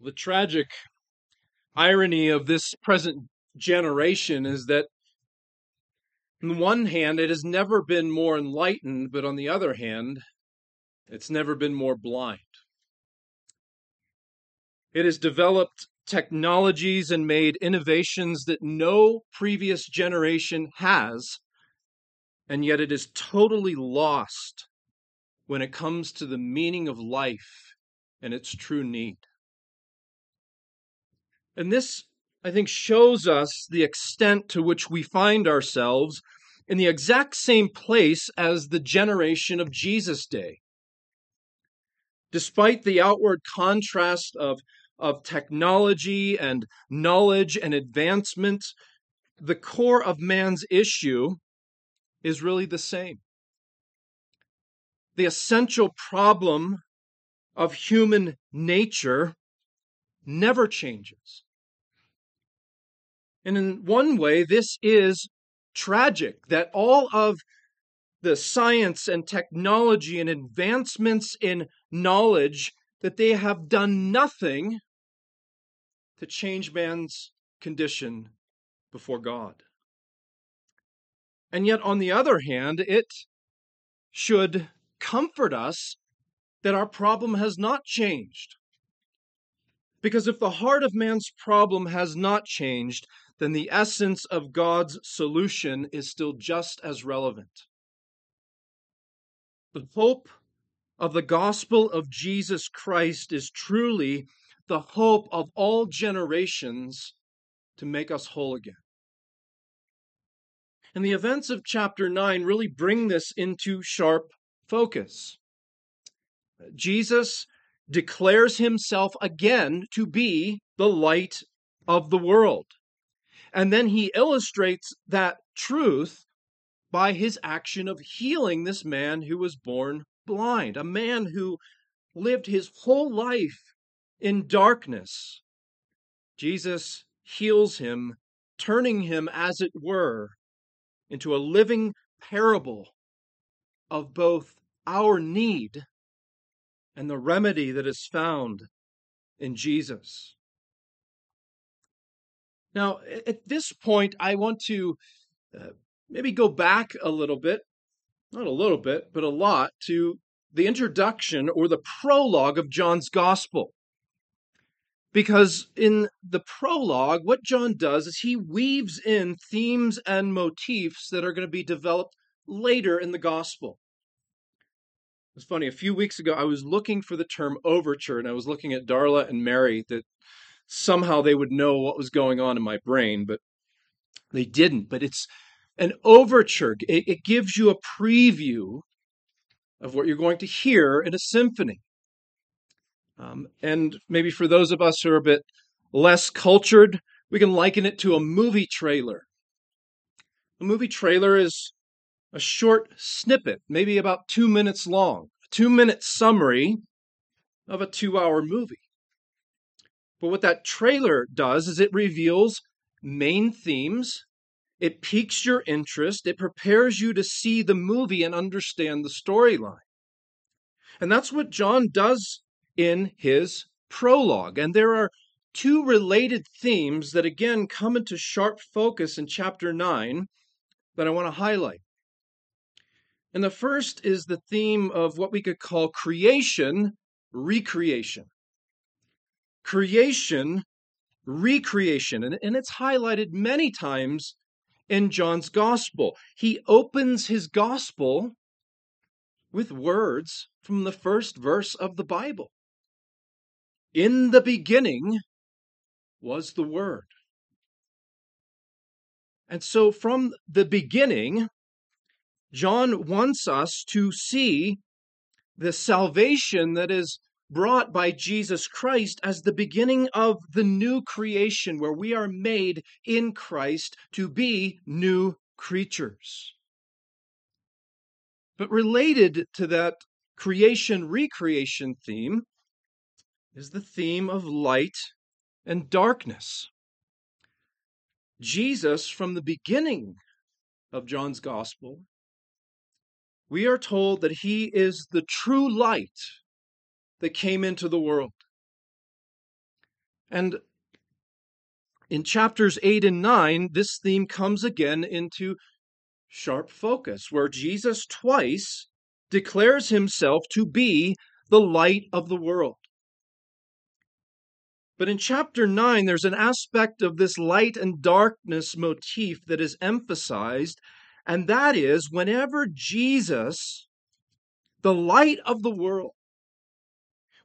The tragic irony of this present generation is that, on the one hand, it has never been more enlightened, but on the other hand, it's never been more blind. It has developed technologies and made innovations that no previous generation has, and yet it is totally lost when it comes to the meaning of life and its true need. And this, I think, shows us the extent to which we find ourselves in the exact same place as the generation of Jesus' day. Despite the outward contrast of, of technology and knowledge and advancement, the core of man's issue is really the same. The essential problem of human nature never changes. And in one way, this is tragic that all of the science and technology and advancements in knowledge that they have done nothing to change man's condition before God. And yet, on the other hand, it should comfort us that our problem has not changed. Because if the heart of man's problem has not changed, then the essence of God's solution is still just as relevant. The hope of the gospel of Jesus Christ is truly the hope of all generations to make us whole again. And the events of chapter 9 really bring this into sharp focus. Jesus declares himself again to be the light of the world. And then he illustrates that truth by his action of healing this man who was born blind, a man who lived his whole life in darkness. Jesus heals him, turning him, as it were, into a living parable of both our need and the remedy that is found in Jesus. Now, at this point, I want to uh, maybe go back a little bit, not a little bit, but a lot, to the introduction or the prologue of John's gospel. Because in the prologue, what John does is he weaves in themes and motifs that are going to be developed later in the gospel. It's funny, a few weeks ago, I was looking for the term overture, and I was looking at Darla and Mary that somehow they would know what was going on in my brain, but they didn't. But it's an overture, it, it gives you a preview of what you're going to hear in a symphony. Um, and maybe for those of us who are a bit less cultured, we can liken it to a movie trailer. A movie trailer is a short snippet, maybe about two minutes long, a two minute summary of a two hour movie. But what that trailer does is it reveals main themes, it piques your interest, it prepares you to see the movie and understand the storyline. And that's what John does in his prologue. And there are two related themes that again come into sharp focus in chapter 9 that I want to highlight. And the first is the theme of what we could call creation, recreation creation, recreation. And, and it's highlighted many times in John's gospel. He opens his gospel with words from the first verse of the Bible. In the beginning was the Word. And so from the beginning, John wants us to see the salvation that is brought by Jesus Christ as the beginning of the new creation, where we are made in Christ to be new creatures. But related to that creation recreation theme is the theme of light and darkness. Jesus, from the beginning of John's gospel, we are told that he is the true light that came into the world. And in chapters 8 and 9, this theme comes again into sharp focus, where Jesus twice declares himself to be the light of the world. But in chapter 9, there's an aspect of this light and darkness motif that is emphasized, and that is whenever Jesus, the light of the world,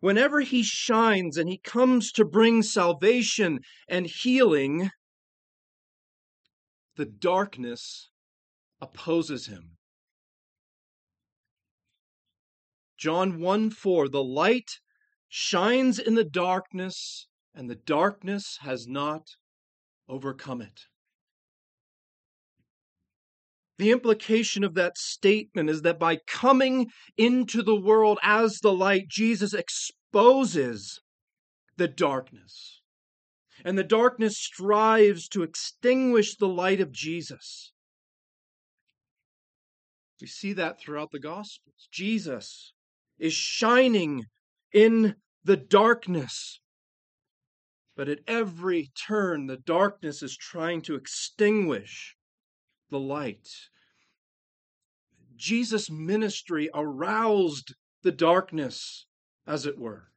whenever he shines and he comes to bring salvation and healing, the darkness opposes him. John 1 4, the light shines in the darkness, and the darkness has not overcome it. The implication of that statement is that by coming into the world as the light, Jesus exposes the darkness. And the darkness strives to extinguish the light of Jesus. We see that throughout the Gospels. Jesus is shining in the darkness. But at every turn, the darkness is trying to extinguish the light. Jesus' ministry aroused the darkness, as it were.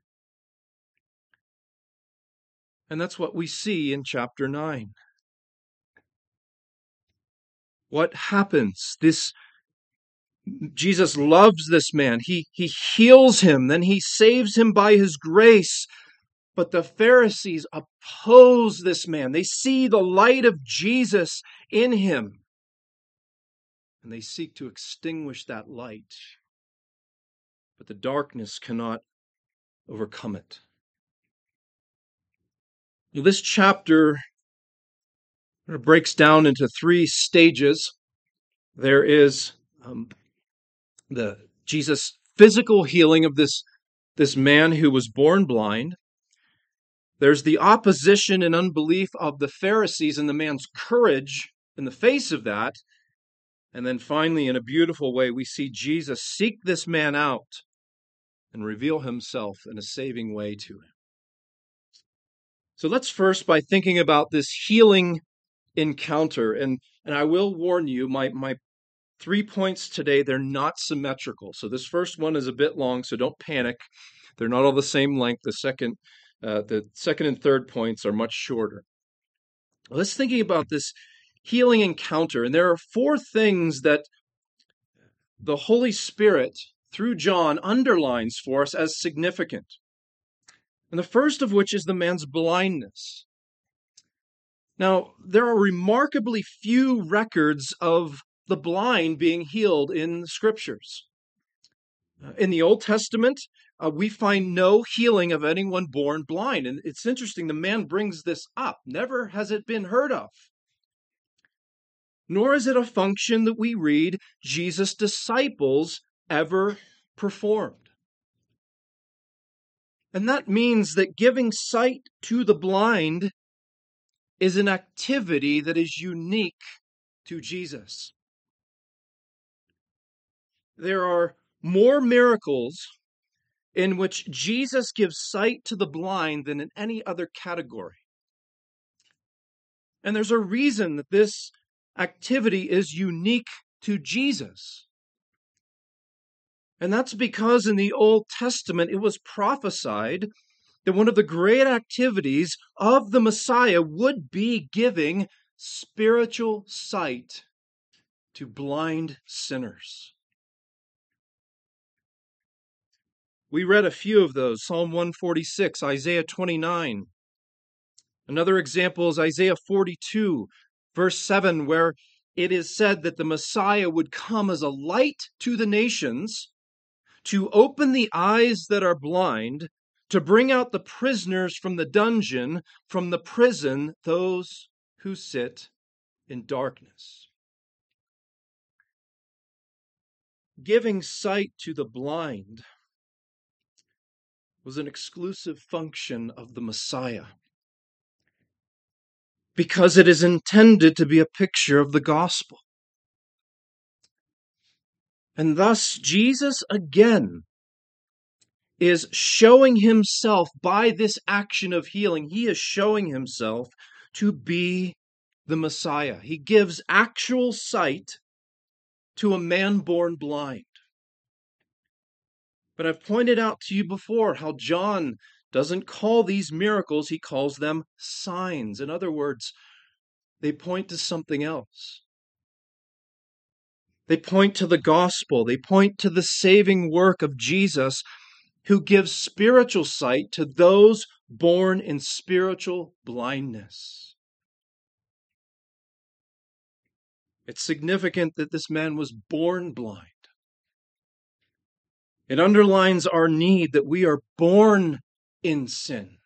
And that's what we see in chapter 9. What happens? This Jesus loves this man. He, he heals him, then he saves him by his grace. But the Pharisees oppose this man. They see the light of Jesus in him, and they seek to extinguish that light. But the darkness cannot overcome it. This chapter breaks down into three stages. There is um, the Jesus physical healing of this, this man who was born blind. There's the opposition and unbelief of the Pharisees and the man's courage in the face of that. And then finally, in a beautiful way, we see Jesus seek this man out and reveal himself in a saving way to him. So let's first by thinking about this healing encounter. And, and I will warn you, my, my Three points today, they're not symmetrical. So this first one is a bit long, so don't panic. They're not all the same length. The second, uh, the second and third points are much shorter. Let's thinking about this healing encounter, and there are four things that the Holy Spirit through John underlines for us as significant. And the first of which is the man's blindness. Now, there are remarkably few records of the blind being healed in the scriptures. Uh, in the Old Testament, uh, we find no healing of anyone born blind. And it's interesting, the man brings this up. Never has it been heard of. Nor is it a function that we read Jesus' disciples ever performed. And that means that giving sight to the blind is an activity that is unique to Jesus there are more miracles in which Jesus gives sight to the blind than in any other category. And there's a reason that this activity is unique to Jesus. And that's because in the Old Testament it was prophesied that one of the great activities of the Messiah would be giving spiritual sight to blind sinners. We read a few of those Psalm 146, Isaiah 29. Another example is Isaiah 42, verse 7, where it is said that the Messiah would come as a light to the nations, to open the eyes that are blind, to bring out the prisoners from the dungeon, from the prison, those who sit in darkness. Giving sight to the blind was an exclusive function of the Messiah. Because it is intended to be a picture of the gospel. And thus, Jesus again is showing himself by this action of healing. He is showing himself to be the Messiah. He gives actual sight to a man born blind. But I've pointed out to you before how John doesn't call these miracles, he calls them signs. In other words, they point to something else. They point to the gospel. They point to the saving work of Jesus, who gives spiritual sight to those born in spiritual blindness. It's significant that this man was born blind. It underlines our need that we are born in sin,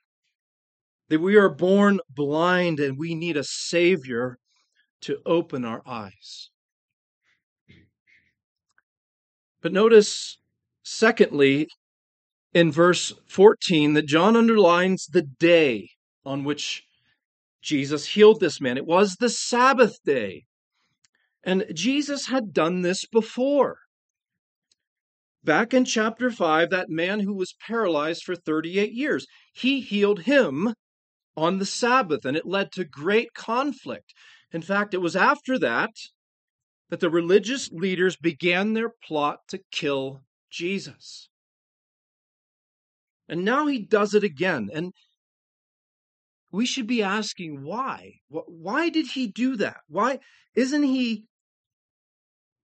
that we are born blind and we need a Savior to open our eyes. But notice, secondly, in verse 14, that John underlines the day on which Jesus healed this man. It was the Sabbath day. And Jesus had done this before. Back in chapter 5, that man who was paralyzed for 38 years, he healed him on the Sabbath, and it led to great conflict. In fact, it was after that that the religious leaders began their plot to kill Jesus. And now he does it again. And we should be asking why. Why did he do that? Why isn't he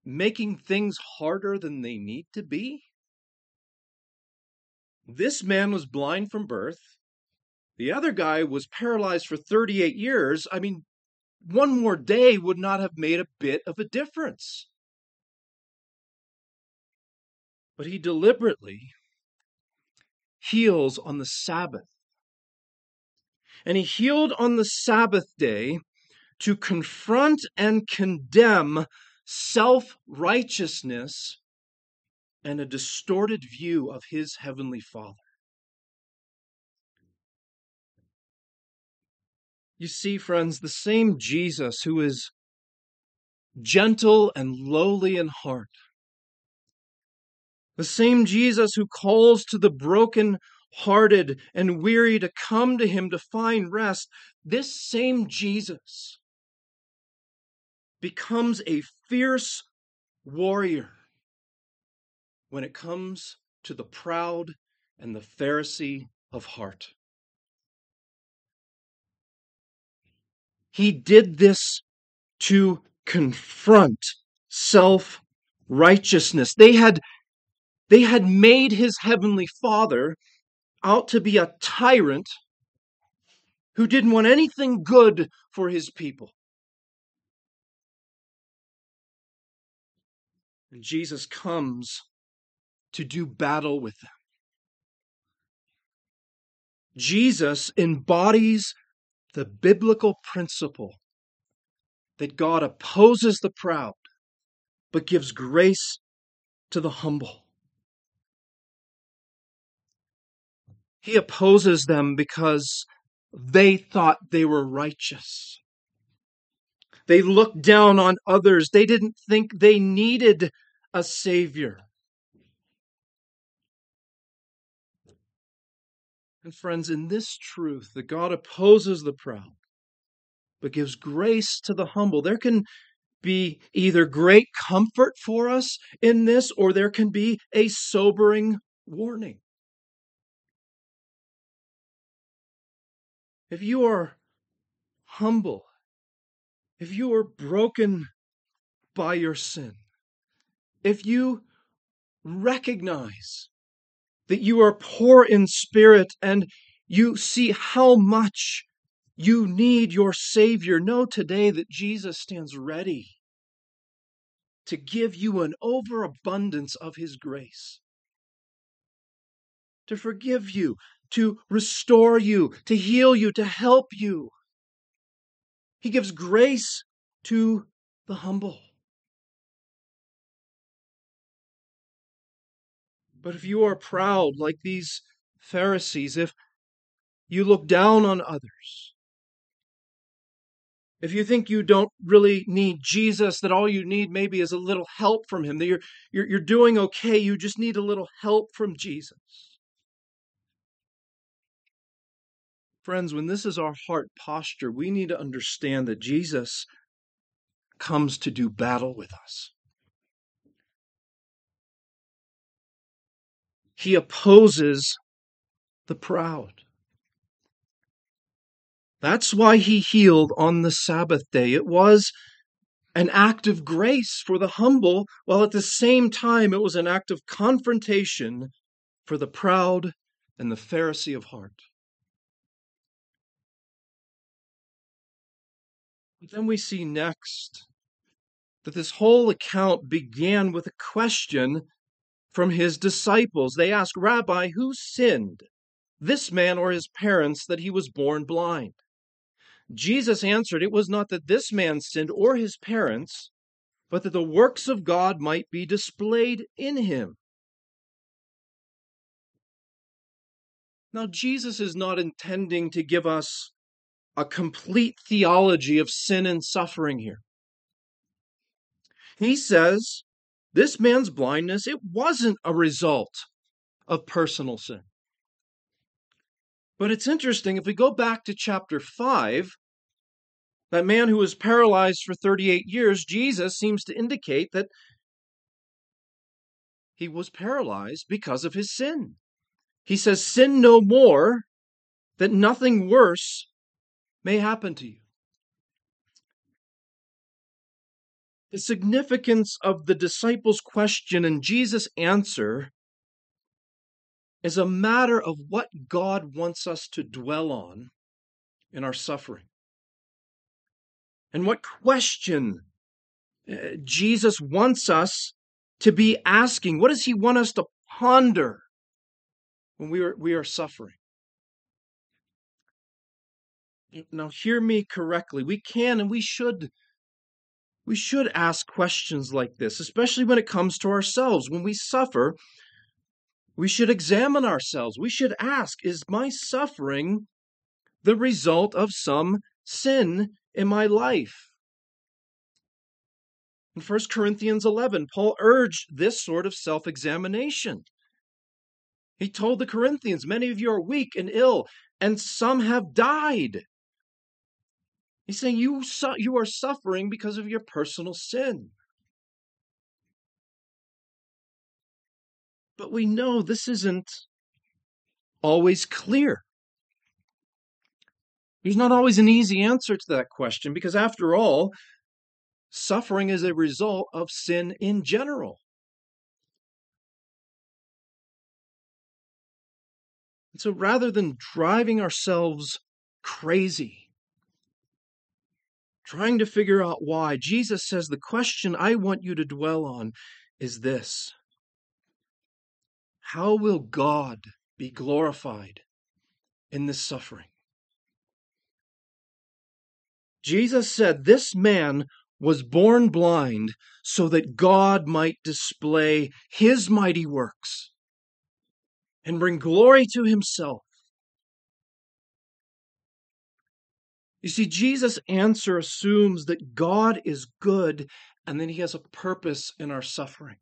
making things harder than they need to be? This man was blind from birth. The other guy was paralyzed for 38 years. I mean, one more day would not have made a bit of a difference. But he deliberately heals on the Sabbath. And he healed on the Sabbath day to confront and condemn self righteousness, and a distorted view of his heavenly Father. You see, friends, the same Jesus who is gentle and lowly in heart, the same Jesus who calls to the broken hearted and weary to come to him to find rest, this same Jesus becomes a fierce warrior when it comes to the proud and the Pharisee of heart. He did this to confront self righteousness. They had, they had made his heavenly father out to be a tyrant who didn't want anything good for his people. And Jesus comes to do battle with them. Jesus embodies the biblical principle that God opposes the proud, but gives grace to the humble. He opposes them because they thought they were righteous. They looked down on others. They didn't think they needed a Savior. And friends, in this truth that God opposes the proud, but gives grace to the humble, there can be either great comfort for us in this, or there can be a sobering warning. If you are humble, if you are broken by your sin, if you recognize that you are poor in spirit and you see how much you need your Savior, know today that Jesus stands ready to give you an overabundance of His grace, to forgive you, to restore you, to heal you, to help you. He gives grace to the humble. But if you are proud like these Pharisees, if you look down on others, if you think you don't really need Jesus, that all you need maybe is a little help from him, that you're, you're, you're doing okay, you just need a little help from Jesus. Friends, when this is our heart posture, we need to understand that Jesus comes to do battle with us. He opposes the proud. That's why he healed on the Sabbath day. It was an act of grace for the humble, while at the same time it was an act of confrontation for the proud and the Pharisee of heart. But then we see next that this whole account began with a question from his disciples. They asked, Rabbi, who sinned, this man or his parents, that he was born blind? Jesus answered, It was not that this man sinned or his parents, but that the works of God might be displayed in him. Now, Jesus is not intending to give us a complete theology of sin and suffering here. He says this man's blindness, it wasn't a result of personal sin. But it's interesting, if we go back to chapter 5, that man who was paralyzed for 38 years, Jesus seems to indicate that he was paralyzed because of his sin. He says, Sin no more, that nothing worse may happen to you. The significance of the disciples' question and Jesus' answer is a matter of what God wants us to dwell on in our suffering. And what question uh, Jesus wants us to be asking. What does he want us to ponder when we are, we are suffering? Now, hear me correctly. We can and we should we should ask questions like this, especially when it comes to ourselves. When we suffer, we should examine ourselves. We should ask Is my suffering the result of some sin in my life? In 1 Corinthians 11, Paul urged this sort of self examination. He told the Corinthians, Many of you are weak and ill, and some have died. He's saying you, su- you are suffering because of your personal sin. But we know this isn't always clear. There's not always an easy answer to that question because, after all, suffering is a result of sin in general. And so rather than driving ourselves crazy, trying to figure out why, Jesus says the question I want you to dwell on is this How will God be glorified in this suffering? Jesus said, This man was born blind so that God might display his mighty works and bring glory to himself. You see, Jesus' answer assumes that God is good and then he has a purpose in our suffering.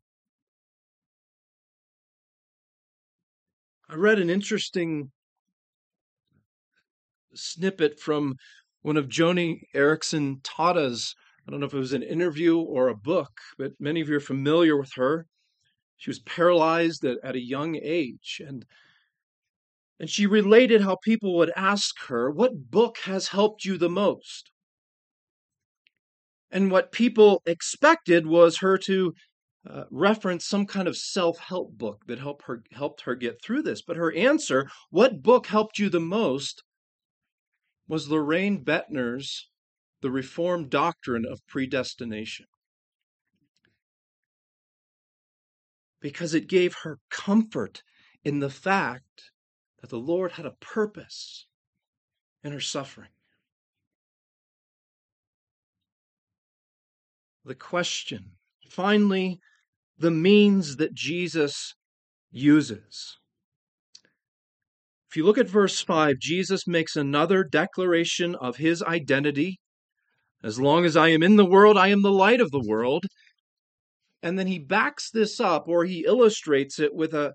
I read an interesting snippet from one of Joni Eareckson Tada's. I don't know if it was an interview or a book, but many of you are familiar with her. She was paralyzed at, at a young age, and and she related how people would ask her, What book has helped you the most? And what people expected was her to uh, reference some kind of self-help book that helped her helped her get through this. But her answer, "What book helped you the most?" was Loraine Boettner's The Reformed Doctrine of Predestination. Because it gave her comfort in the fact that the Lord had a purpose in her suffering. The question, finally, the means that Jesus uses. If you look at verse 5, Jesus makes another declaration of his identity. As long as I am in the world, I am the light of the world. And then he backs this up, or he illustrates it with a,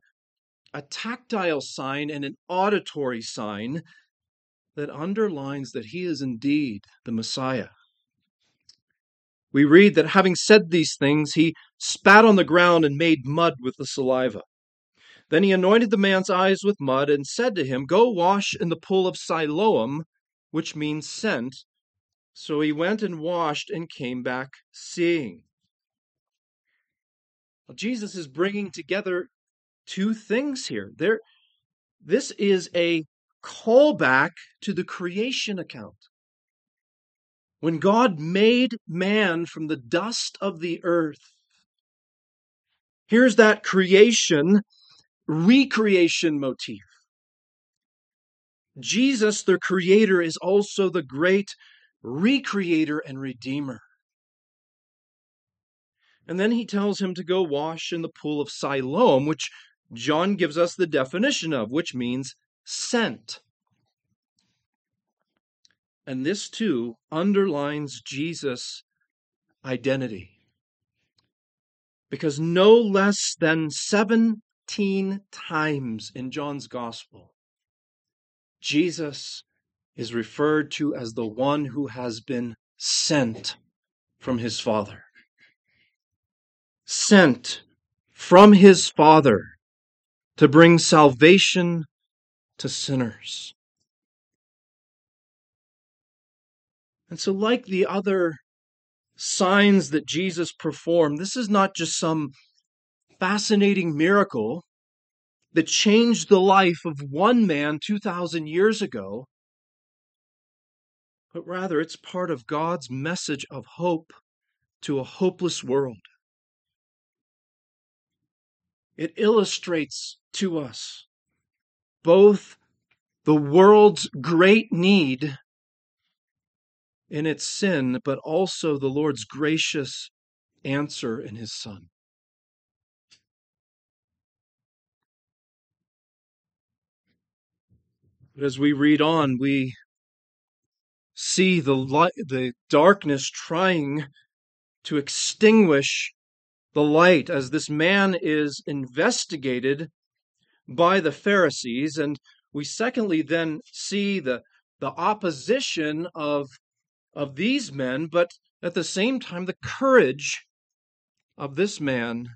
a tactile sign and an auditory sign that underlines that he is indeed the Messiah. We read that having said these things, he spat on the ground and made mud with the saliva. Then he anointed the man's eyes with mud and said to him, Go wash in the pool of Siloam, which means sent. So he went and washed and came back seeing. Jesus is bringing together two things here. There, this is a callback to the creation account. When God made man from the dust of the earth, here's that creation, recreation motif. Jesus, the creator, is also the great recreator and redeemer. And then he tells him to go wash in the pool of Siloam, which John gives us the definition of, which means sent. And this too underlines Jesus' identity. Because no less than 17 times in John's gospel, Jesus is referred to as the one who has been sent from his Father. Sent from his Father to bring salvation to sinners. And so, like the other signs that Jesus performed, this is not just some fascinating miracle that changed the life of one man 2,000 years ago, but rather it's part of God's message of hope to a hopeless world. It illustrates to us both the world's great need in its sin, but also the Lord's gracious answer in his Son. But as we read on, we see the light, the darkness trying to extinguish the light as this man is investigated by the Pharisees. And we secondly then see the, the opposition of of these men, but at the same time, the courage of this man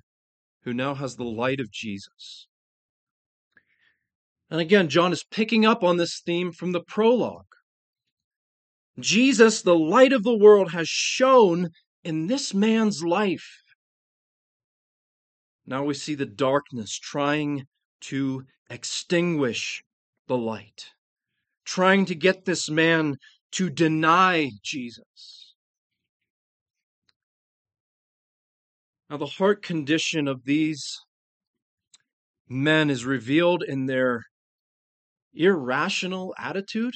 who now has the light of Jesus. And again, John is picking up on this theme from the prologue. Jesus, the light of the world, has shone in this man's life. Now we see the darkness trying to extinguish the light, trying to get this man to deny Jesus. Now, the heart condition of these men is revealed in their irrational attitude.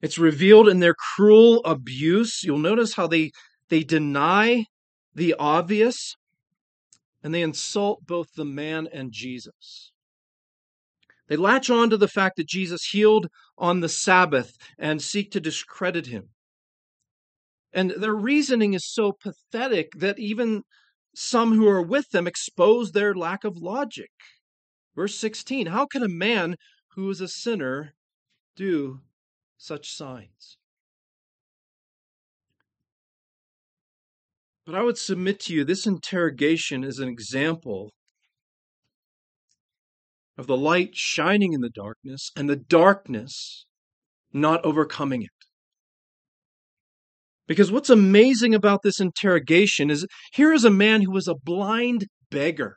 It's revealed in their cruel abuse. You'll notice how they, they deny the obvious and they insult both the man and Jesus. They latch on to the fact that Jesus healed on the Sabbath and seek to discredit him. And their reasoning is so pathetic that even some who are with them expose their lack of logic. Verse 16 How can a man who is a sinner do such signs? But I would submit to you this interrogation is an example of the light shining in the darkness and the darkness not overcoming it. Because what's amazing about this interrogation is here is a man who was a blind beggar.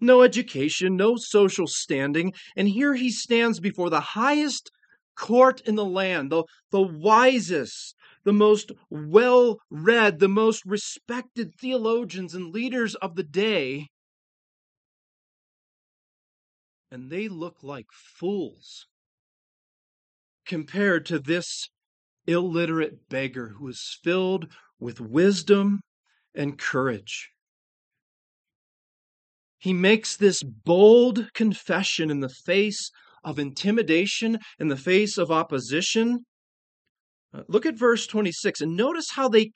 No education, no social standing, and here he stands before the highest court in the land, the, the wisest, the most well read, the most respected theologians and leaders of the day, and they look like fools compared to this illiterate beggar who is filled with wisdom and courage. He makes this bold confession in the face of intimidation, in the face of opposition. Uh, look at verse 26 and notice how they,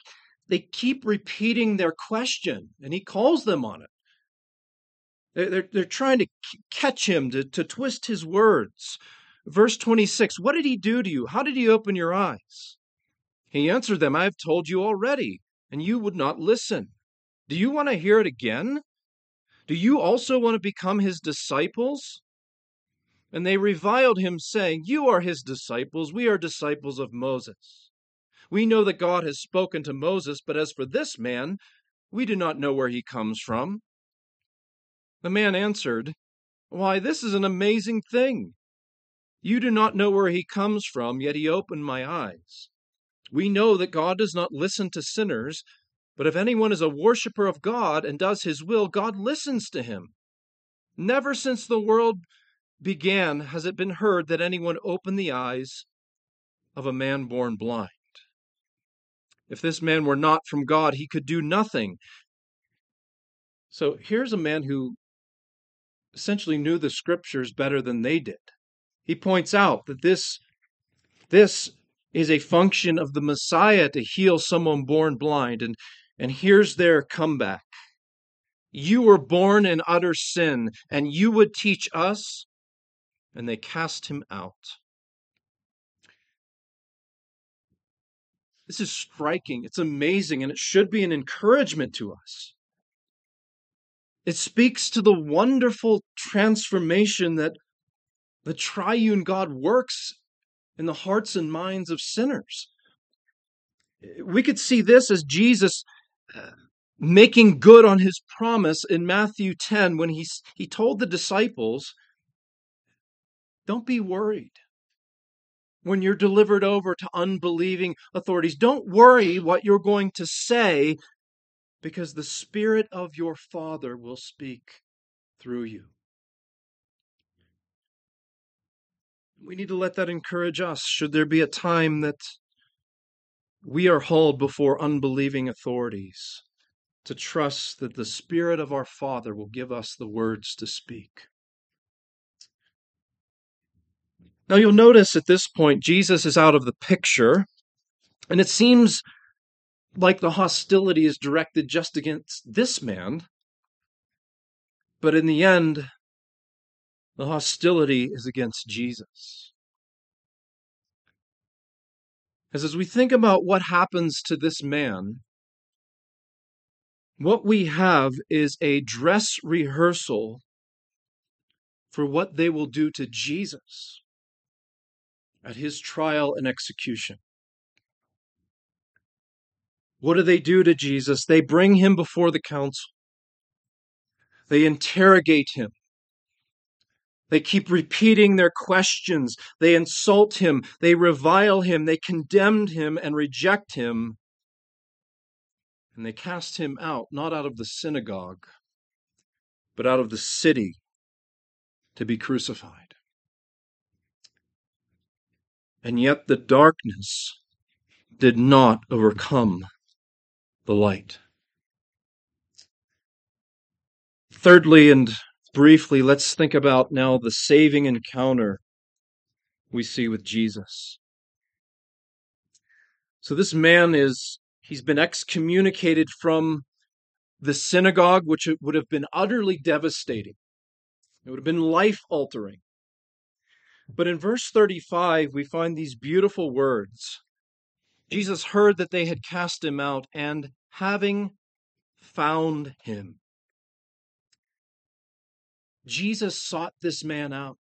they keep repeating their question, and he calls them on it. They're, they're, trying to catch him, to, to twist his words. Verse 26 What did he do to you? How did he open your eyes? He answered them, I have told you already, and you would not listen. Do you want to hear it again? Do you also want to become his disciples? And they reviled him, saying, You are his disciples, we are disciples of Moses. We know that God has spoken to Moses, but as for this man, we do not know where he comes from. The man answered, Why, this is an amazing thing. You do not know where he comes from, yet he opened my eyes. We know that God does not listen to sinners, but if anyone is a worshiper of God and does his will, God listens to him. Never since the world began has it been heard that anyone opened the eyes of a man born blind. If this man were not from God, he could do nothing. So here's a man who essentially knew the scriptures better than they did. He points out that this, this is a function of the Messiah to heal someone born blind. And, and here's their comeback. You were born in utter sin, and you would teach us? And they cast him out. This is striking. It's amazing, and it should be an encouragement to us. It speaks to the wonderful transformation that the triune God works in the hearts and minds of sinners. We could see this as Jesus uh, making good on his promise in Matthew 10 when he, he told the disciples, Don't be worried when you're delivered over to unbelieving authorities. Don't worry what you're going to say because the Spirit of your Father will speak through you. We need to let that encourage us. Should there be a time that we are hauled before unbelieving authorities, to trust that the Spirit of our Father will give us the words to speak. Now, you'll notice at this point, Jesus is out of the picture, and it seems like the hostility is directed just against this man. But in the end, the hostility is against Jesus. As, as we think about what happens to this man, what we have is a dress rehearsal for what they will do to Jesus at his trial and execution. What do they do to Jesus? They bring him before the council. They interrogate him. They keep repeating their questions. They insult him. They revile him. They condemn him and reject him. And they cast him out, not out of the synagogue, but out of the city to be crucified. And yet the darkness did not overcome the light. Thirdly, and briefly, let's think about now the saving encounter we see with Jesus. So this man is, he's been excommunicated from the synagogue, which would have been utterly devastating. It would have been life altering. But in verse 35, we find these beautiful words. Jesus heard that they had cast him out, and having found him, Jesus sought this man out.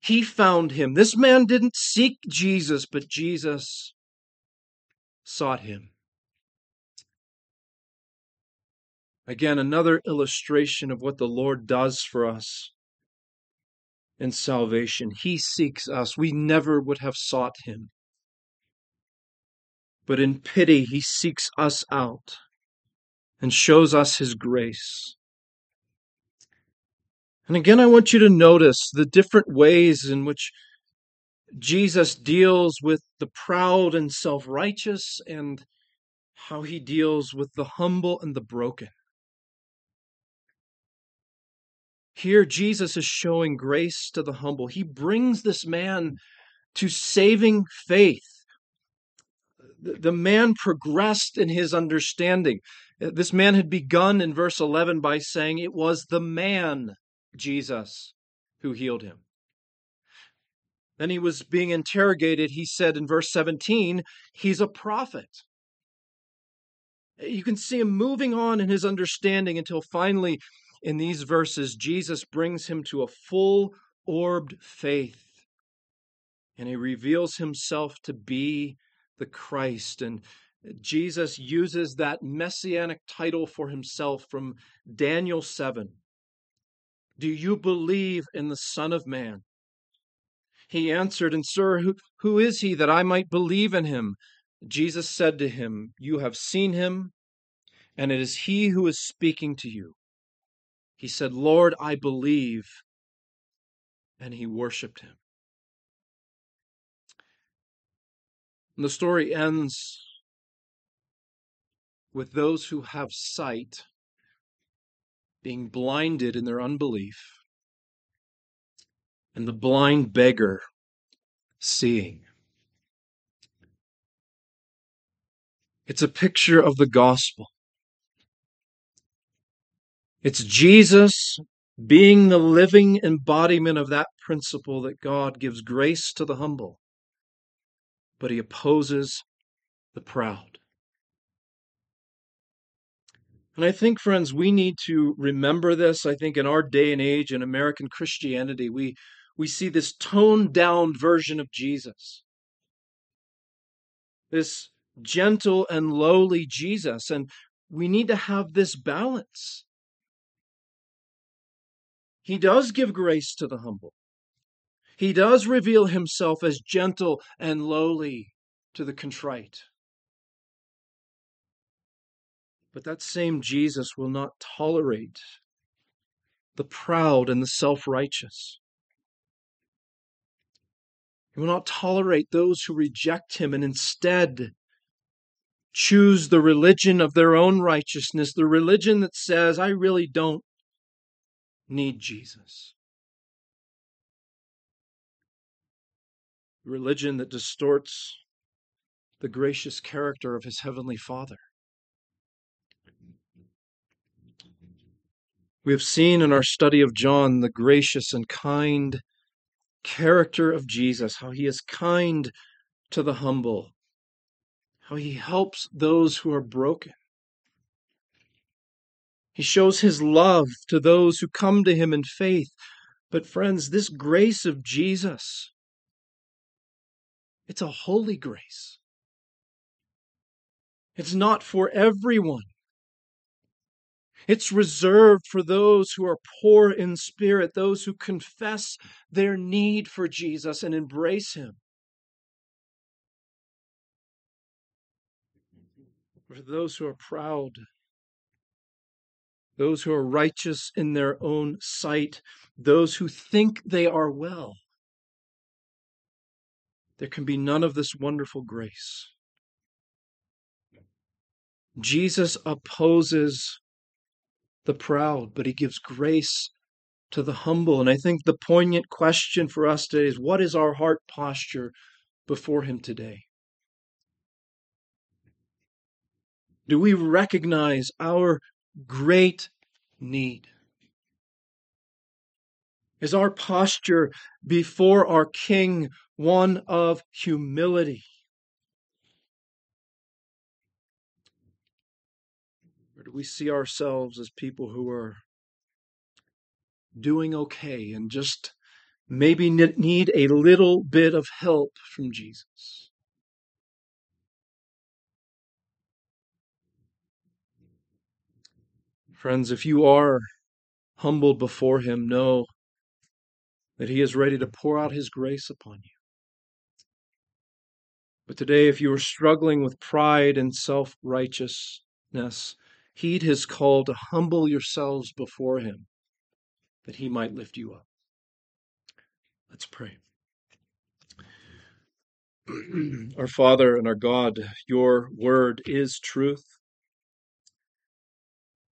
He found him. This man didn't seek Jesus, but Jesus sought him. Again, another illustration of what the Lord does for us in salvation. He seeks us. We never would have sought him. But in pity, he seeks us out and shows us his grace. And again, I want you to notice the different ways in which Jesus deals with the proud and self righteous and how he deals with the humble and the broken. Here, Jesus is showing grace to the humble. He brings this man to saving faith. The man progressed in his understanding. Uh, this man had begun in verse 11 by saying it was the man Jesus who healed him. Then he was being interrogated. He said in verse 17, he's a prophet. You can see him moving on in his understanding until finally, in these verses, Jesus brings him to a full orbed faith. And he reveals himself to be the Christ. And Jesus uses that messianic title for himself from Daniel 7. Do you believe in the Son of Man? He answered, And sir, who, who is he that I might believe in him? Jesus said to him, You have seen him, and it is he who is speaking to you. He said, Lord, I believe. And he worshiped him. And the story ends with those who have sight being blinded in their unbelief, and the blind beggar seeing. It's a picture of the gospel. It's Jesus being the living embodiment of that principle that God gives grace to the humble, but he opposes the proud. And I think, friends, we need to remember this. I think in our day and age in American Christianity, we, we see this toned down version of Jesus. This gentle and lowly Jesus. And we need to have this balance. He does give grace to the humble. He does reveal himself as gentle and lowly to the contrite. But that same Jesus will not tolerate the proud and the self righteous. He will not tolerate those who reject him and instead choose the religion of their own righteousness, the religion that says, I really don't need Jesus. Religion that distorts the gracious character of his heavenly Father. We have seen in our study of John the gracious and kind character of Jesus, how he is kind to the humble, how he helps those who are broken. He shows his love to those who come to him in faith. But, friends, this grace of Jesus, it's a holy grace. It's not for everyone. It's reserved for those who are poor in spirit, those who confess their need for Jesus and embrace Him. For those who are proud, those who are righteous in their own sight, those who think they are well, there can be none of this wonderful grace. Jesus opposes the proud, but he gives grace to the humble. And I think the poignant question for us today is what is our heart posture before him today? Do we recognize our great need? Is our posture before our King one of humility? Or do we see ourselves as people who are doing okay and just maybe need a little bit of help from Jesus? Friends, if you are humbled before Him, know that He is ready to pour out His grace upon you. But today, if you are struggling with pride and self righteousness, heed his call to humble yourselves before him that he might lift you up. Let's pray. our Father and our God, your word is truth.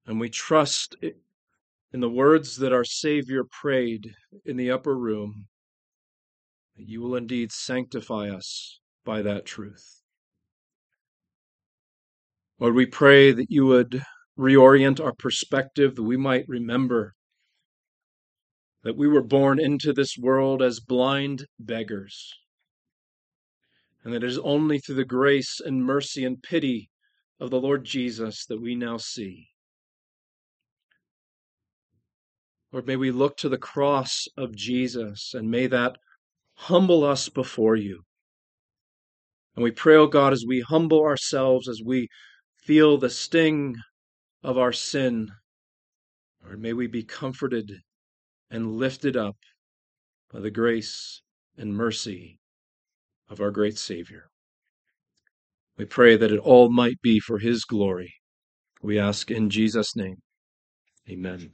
And we trust in the words that our Savior prayed in the upper room that you will indeed sanctify us by that truth. Lord, we pray that you would reorient our perspective, that we might remember that we were born into this world as blind beggars, and that it is only through the grace and mercy and pity of the Lord Jesus that we now see. Lord, may we look to the cross of Jesus, and may that humble us before you. And we pray, O oh God, as we humble ourselves, as we feel the sting of our sin, Lord, may we be comforted and lifted up by the grace and mercy of our great Savior. We pray that it all might be for His glory. We ask in Jesus' name. Amen.